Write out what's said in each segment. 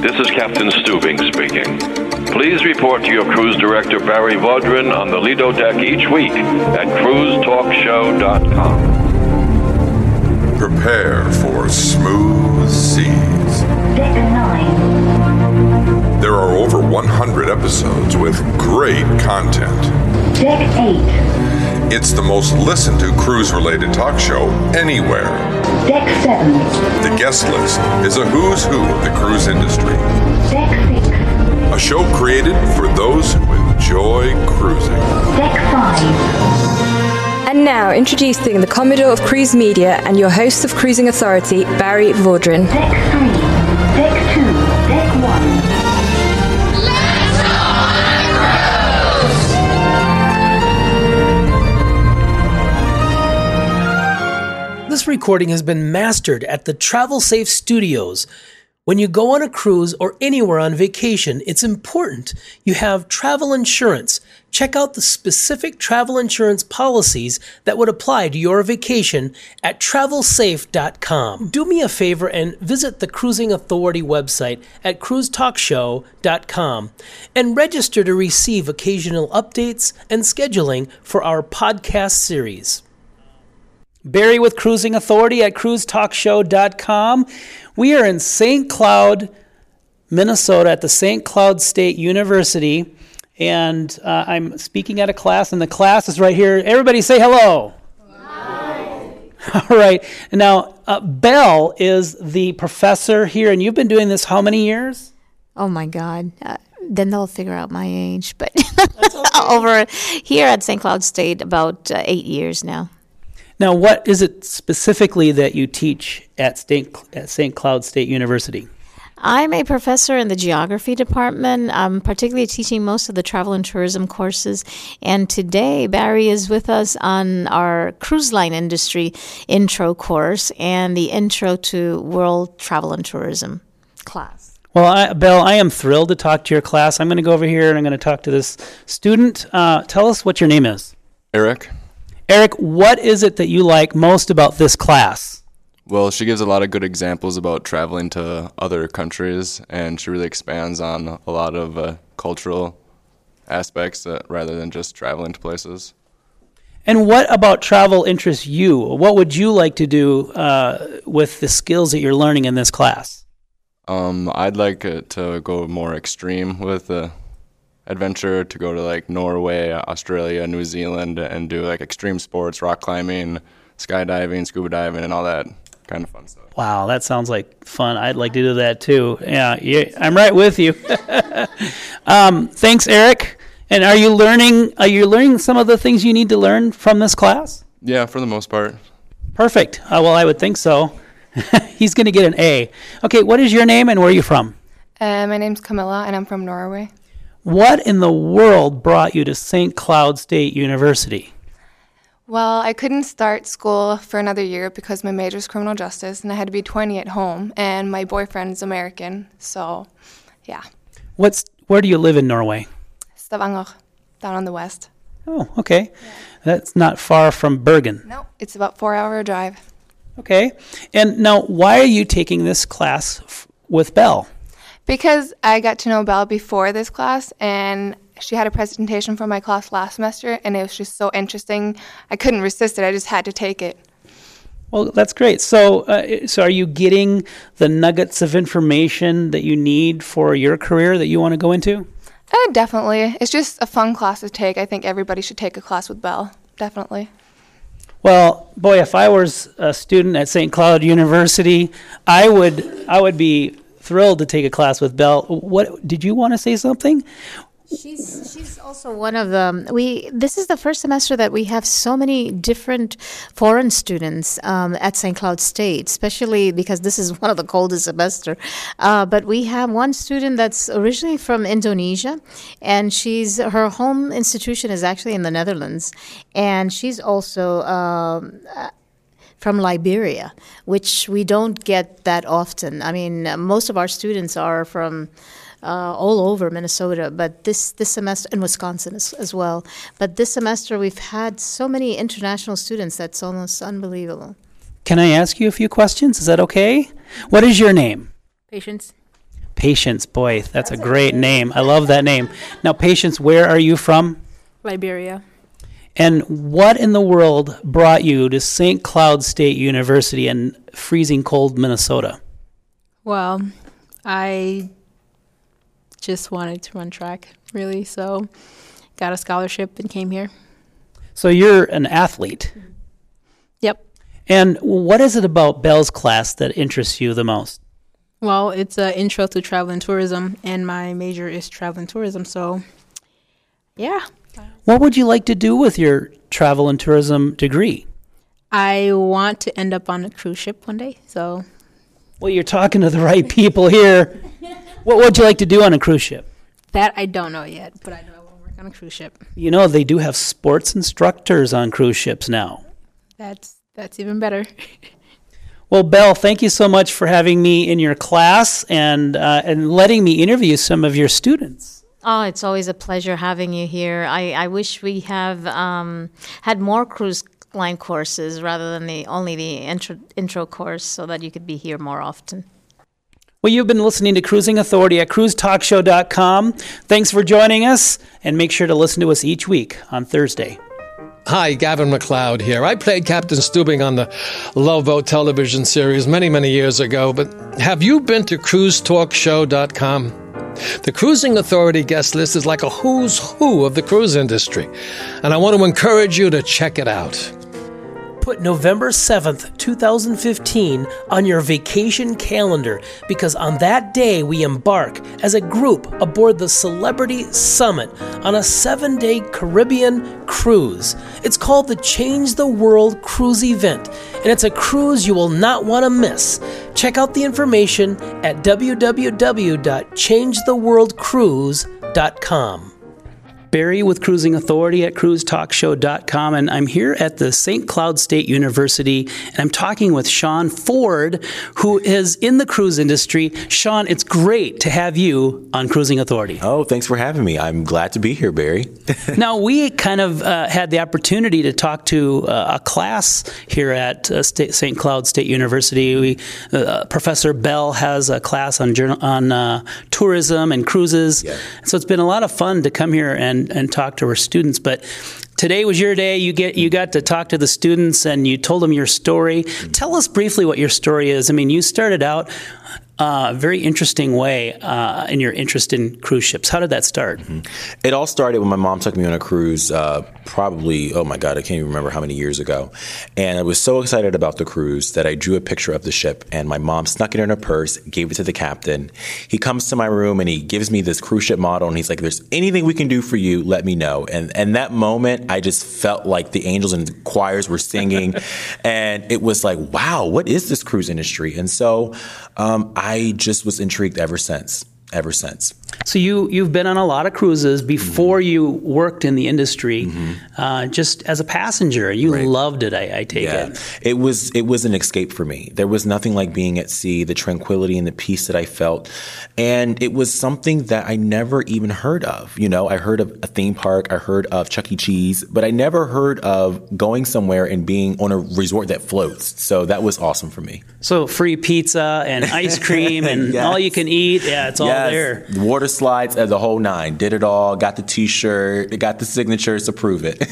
This is Captain Stubing speaking. Please report to your cruise director Barry Vaudrin on the Lido deck each week at cruisetalkshow.com. Prepare for smooth seas. Deck 9. There are over 100 episodes with great content. Deck 8. It's the most listened to cruise related talk show anywhere. Deck 7. The guest list is a who's who of the cruise industry. Deck 6. A show created for those who enjoy cruising. Deck 5. And now, introducing the Commodore of Cruise Media and your host of Cruising Authority, Barry Vaudrin. Deck 3. Deck 2. Deck 1. This recording has been mastered at the Travel Safe Studios. When you go on a cruise or anywhere on vacation, it's important you have travel insurance. Check out the specific travel insurance policies that would apply to your vacation at travelsafe.com. Do me a favor and visit the Cruising Authority website at cruisetalkshow.com and register to receive occasional updates and scheduling for our podcast series. Barry with Cruising Authority at cruisetalkshow.com. We are in St. Cloud, Minnesota at the St. Cloud State University, and uh, I'm speaking at a class, and the class is right here. Everybody say hello. Hi. All right. Now, uh, Bel is the professor here, and you've been doing this how many years? Oh my God. Uh, then they'll figure out my age. But over here at St. Cloud State, about uh, eight years now. Now, what is it specifically that you teach at St. At St. Cloud State University? I'm a professor in the geography department. I'm particularly teaching most of the travel and tourism courses. And today, Barry is with us on our cruise line industry intro course and the intro to world travel and tourism class. Well, I, Bel, I am thrilled to talk to your class. I'm going to go over here and I'm going to talk to this student. Uh, tell us what your name is. Eric. Eric, what is it that you like most about this class? Well, she gives a lot of good examples about traveling to other countries, and she really expands on a lot of uh, cultural aspects uh, rather than just traveling to places. And what about travel interests you? What would you like to do uh, with the skills that you're learning in this class? Um, I'd like it to go more extreme with the adventure, to go to like Norway, Australia, New Zealand, and do like extreme sports, rock climbing, skydiving, scuba diving, and all that kind of fun stuff. Wow, that sounds like fun. I'd like to do that too. Yeah, yeah I'm right with you. um, thanks, Eric. And are you learning? Are you learning some of the things you need to learn from this class? Yeah, for the most part. Perfect. Uh, well, I would think so. He's going to get an A. Okay, what is your name and where are you from? Uh, my name's Camilla, and I'm from Norway. What in the world brought you to St. Cloud State University? Well, I couldn't start school for another year because my major is criminal justice, and I had to be 20 at home, and my boyfriend is American, so yeah. What's where do you live in Norway? Stavanger, down on the west. Oh, okay. That's not far from Bergen. No, it's about four hour drive. Okay. And now, why are you taking this class f- with Bel? Because I got to know Bel before this class, and she had a presentation for my class last semester, and it was just so interesting. I couldn't resist it. I just had to take it. Well, that's great. So, uh, so are you getting the nuggets of information that you need for your career that you want to go into? Uh, definitely. It's just a fun class to take. I think everybody should take a class with Bel. Definitely. Well, boy, if I was a student at St. Cloud University, I would I would be thrilled to take a class with Bel. What did you want to say something? She's she's also one of the we. This is the first semester that we have so many different foreign students um, at St. Cloud State, especially because this is one of the coldest semester. Uh, but we have one student that's originally from Indonesia, and she's her home institution is actually in the Netherlands, and she's also. Um, from Liberia, which we don't get that often. I mean, most of our students are from uh, all over Minnesota, but this, this semester, in Wisconsin as, as well. But this semester, we've had so many international students that's almost unbelievable. Can I ask you a few questions? Is that okay? What is your name? Patience. Patience. Boy, that's, a great name. I love that name. Now, Patience, where are you from? Liberia. And what in the world brought you to St. Cloud State University in freezing cold Minnesota? Well, I just wanted to run track, really. So, got a scholarship and came here. So you're an athlete. Yep. And what is it about Bel's class that interests you the most? Well, it's an intro to travel and tourism, and my major is travel and tourism. So, yeah. What would you like to do with your travel and tourism degree? I want to end up on a cruise ship one day. So, well, you're talking to the right people here. what would you like to do on a cruise ship? That I don't know yet, but I know I want to work on a cruise ship. You know, they do have sports instructors on cruise ships now. That's that's even better. well, Bel, thank you so much for having me in your class and uh, and letting me interview some of your students. Oh, it's always a pleasure having you here. I, I wish we have um, had more cruise line courses rather than the only the intro, intro course, so that you could be here more often. Well, you've been listening to Cruising Authority at cruisetalkshow.com. Thanks for joining us, and make sure to listen to us each week on Thursday. Hi, Gavin MacLeod here. I played Captain Stubing on the Love Boat television series many, many years ago, but have you been to cruisetalkshow.com? The Cruising Authority guest list is like a who's who of the cruise industry, and I want to encourage you to check it out. Put November 7th, 2015 on your vacation calendar because on that day we embark as a group aboard the Celebrity Summit on a seven day Caribbean cruise. It's called the Change the World Cruise Event, and it's a cruise you will not want to miss. Check out the information at www.changetheworldcruise.com. Barry with Cruising Authority at cruisetalkshow.com, and I'm here at the St. Cloud State University, and I'm talking with Shon Ford, who is in the cruise industry. Shon, it's great to have you on Cruising Authority. Oh, thanks for having me. I'm glad to be here, Barry. now, we kind of uh, had the opportunity to talk to uh, a class here at uh, St. Cloud State University. We, uh, Professor Bel has a class on, journal- on uh, tourism and cruises. Yeah. So it's been a lot of fun to come here and and, and talk to our students. But today was your day. You get you got to talk to the students and you told them your story. Tell us briefly what your story is. I mean, you started out uh, very interesting way uh, in your interest in cruise ships. How did that start? Mm-hmm. It all started when my mom took me on a cruise, uh, probably, oh my God, I can't even remember how many years ago. And I was so excited about the cruise that I drew a picture of the ship, and my mom snuck it in her purse, gave it to the captain. He comes to my room and he gives me this cruise ship model, and he's like, There's anything we can do for you, let me know. And, and that moment, I just felt like the angels and choirs were singing. and it was like, wow, what is this cruise industry? And so um, I just was intrigued ever since. Ever since. So you you've been on a lot of cruises before mm-hmm. you worked in the industry, mm-hmm. uh, just as a passenger. You right. loved it, I, I take yeah. it. It was it was an escape for me. There was nothing like being at sea, the tranquility and the peace that I felt, and it was something that I never even heard of. You know, I heard of a theme park, I heard of Chuck E. Cheese, but I never heard of going somewhere and being on a resort that floats. So that was awesome for me. So free pizza and ice cream and yes. all you can eat. Yeah, it's all yes. there. Water slides as a whole nine. Did it all. Got the T-shirt. Got the signatures to prove it.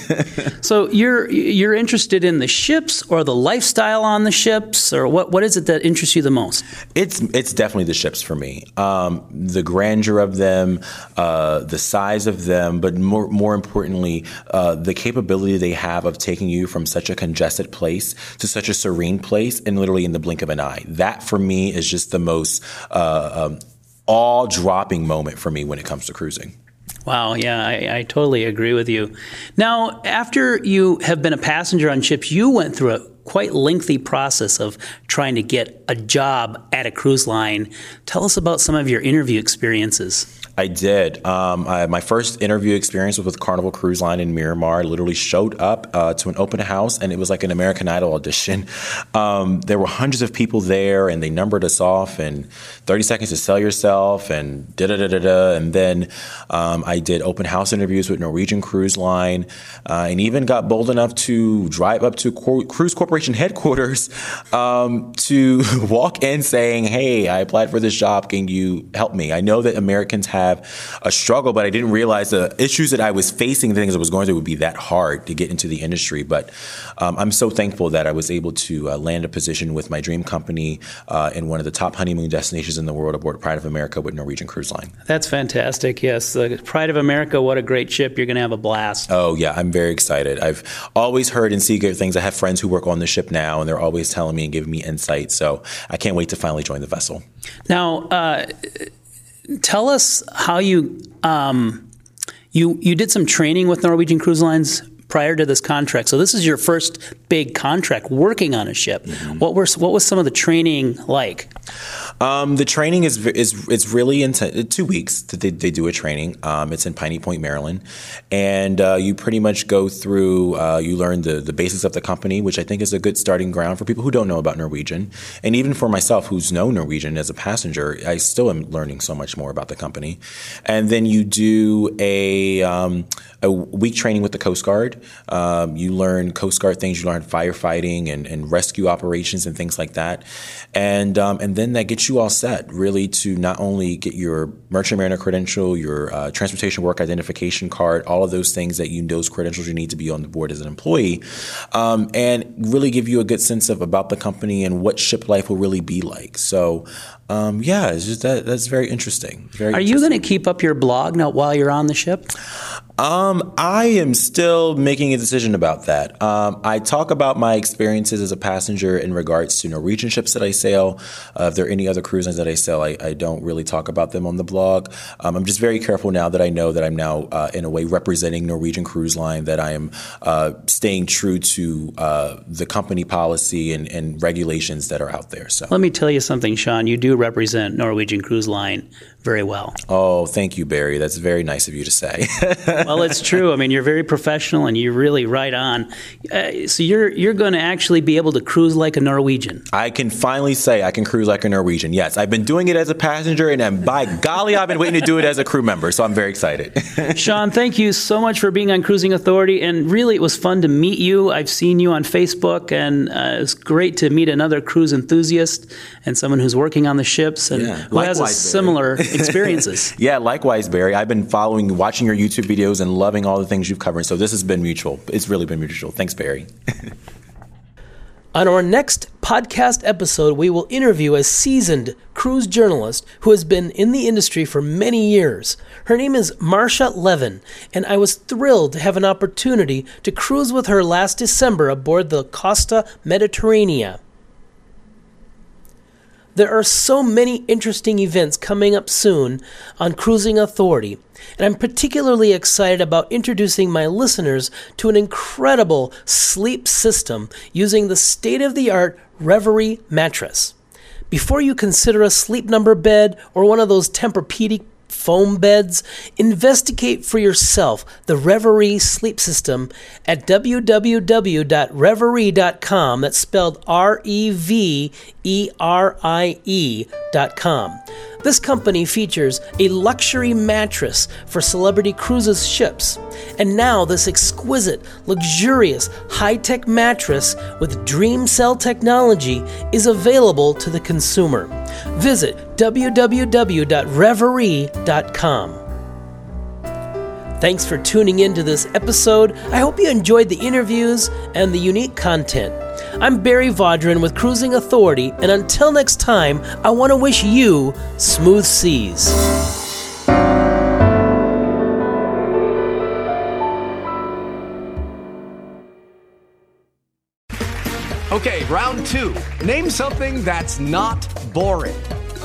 so you're you're interested in the ships or the lifestyle on the ships, or what? What is it that interests you the most? It's it's definitely the ships for me. Um, the grandeur of them, uh, the size of them, but more more importantly, uh, the capability they have of taking you from such a congested place to such a serene place, and literally in the blink of an eye. That for me is just the most. Uh, um, all dropping moment for me when it comes to cruising. Wow, yeah, I, I, totally agree with you. Now, after you have been a passenger on ships, you went through a quite lengthy process of trying to get a job at a cruise line. Tell us about some of your interview experiences. I did. Um, I, my first interview experience was with Carnival Cruise Line in Miramar. I literally showed up uh, to an open house, and it was like an American Idol audition. Um, there were hundreds of people there, and they numbered us off, and 30 seconds to sell yourself, and da da da da da. And then um, I did open house interviews with Norwegian Cruise Line, uh, and even got bold enough to drive up to Cruise Corporation headquarters um, to walk in saying, "Hey, I applied for this job. Can you help me?" I know that Americans have a struggle, but I didn't realize the issues that I was facing, the things I was going through, would be that hard to get into the industry. But um, I'm so thankful that I was able to uh, land a position with my dream company uh, in one of the top honeymoon destinations in the world aboard Pride of America with Norwegian Cruise Line. That's fantastic. Yes, the Pride of America. What a great ship! You're going to have a blast. Oh yeah, I'm very excited. I've always heard and see good things. I have friends who work on the ship now, and they're always telling me and giving me insight. So I can't wait to finally join the vessel. Now. Uh, tell us how you um, you you did some training with Norwegian Cruise Lines prior to this contract. So this is your first big contract working on a ship. Mm-hmm. What were what was some of the training like? Um, the training is is it's really intense. Two weeks that they, they do a training. Um, it's in Piney Point, Maryland, and uh, you pretty much go through. Uh, you learn the the basics of the company, which I think is a good starting ground for people who don't know about Norwegian, and even for myself, who's known Norwegian as a passenger, I still am learning so much more about the company. And then you do a um, a week training with the Coast Guard. Um, you learn Coast Guard things. You learn firefighting and, and rescue operations and things like that, and um, and then that gets you all set really to not only get your merchant mariner credential, your uh, transportation work identification card, all of those things that you those credentials you need to be on the board as an employee, um, and really give you a good sense of about the company and what ship life will really be like. So. Um, yeah, it's just that that's very interesting. Very Are interesting. you going to keep up your blog now while you're on the ship? Um, I am still making a decision about that. Um, I talk about my experiences as a passenger in regards to Norwegian ships that I sail. Uh, if there are any other cruise lines that I sail, I, I, don't really talk about them on the blog. Um, I'm just very careful now that I know that I'm now, uh, in a way, representing Norwegian Cruise Line, that I am uh, staying true to uh, the company policy and, and regulations that are out there. So let me tell you something, Shon. You do represent Norwegian Cruise Line very well. Oh, thank you, Barry. That's very nice of you to say. well, it's true. I mean, you're very professional and you're really right on. Uh, so you're you're going to actually be able to cruise like a Norwegian. I can finally say I can cruise like a Norwegian. Yes, I've been doing it as a passenger, and by golly, I've been waiting to do it as a crew member. So I'm very excited. Shon, thank you so much for being on Cruising Authority, and really, it was fun to meet you. I've seen you on Facebook, and uh, it's great to meet another cruise enthusiast and someone who's working on the ships and yeah. who Likewise, has a similar experiences. yeah, likewise, Barry. I've been following, watching your YouTube videos and loving all the things you've covered. So this has been mutual. It's really been mutual. Thanks, Barry. On our next podcast episode, we will interview a seasoned cruise journalist who has been in the industry for many years. Her name is Marcia Levin, and I was thrilled to have an opportunity to cruise with her last December aboard the Costa Mediterranea. There are so many interesting events coming up soon on Cruising Authority, and I'm particularly excited about introducing my listeners to an incredible sleep system using the state of the art Reverie mattress. Before you consider a sleep number bed or one of those Tempur-Pedic foam beds, investigate for yourself the Reverie sleep system at www.reverie.com. That's spelled R E V E R I E.com. This company features a luxury mattress for Celebrity Cruises ships. And now, this exquisite, luxurious, high tech mattress with Dream Cell technology is available to the consumer. Visit www.reverie.com. Thanks for tuning in to this episode. I hope you enjoyed the interviews and the unique content. I'm Barry Vaudrin with Cruising Authority, and until next time, I want to wish you smooth seas. Okay, round two. Name something that's not boring.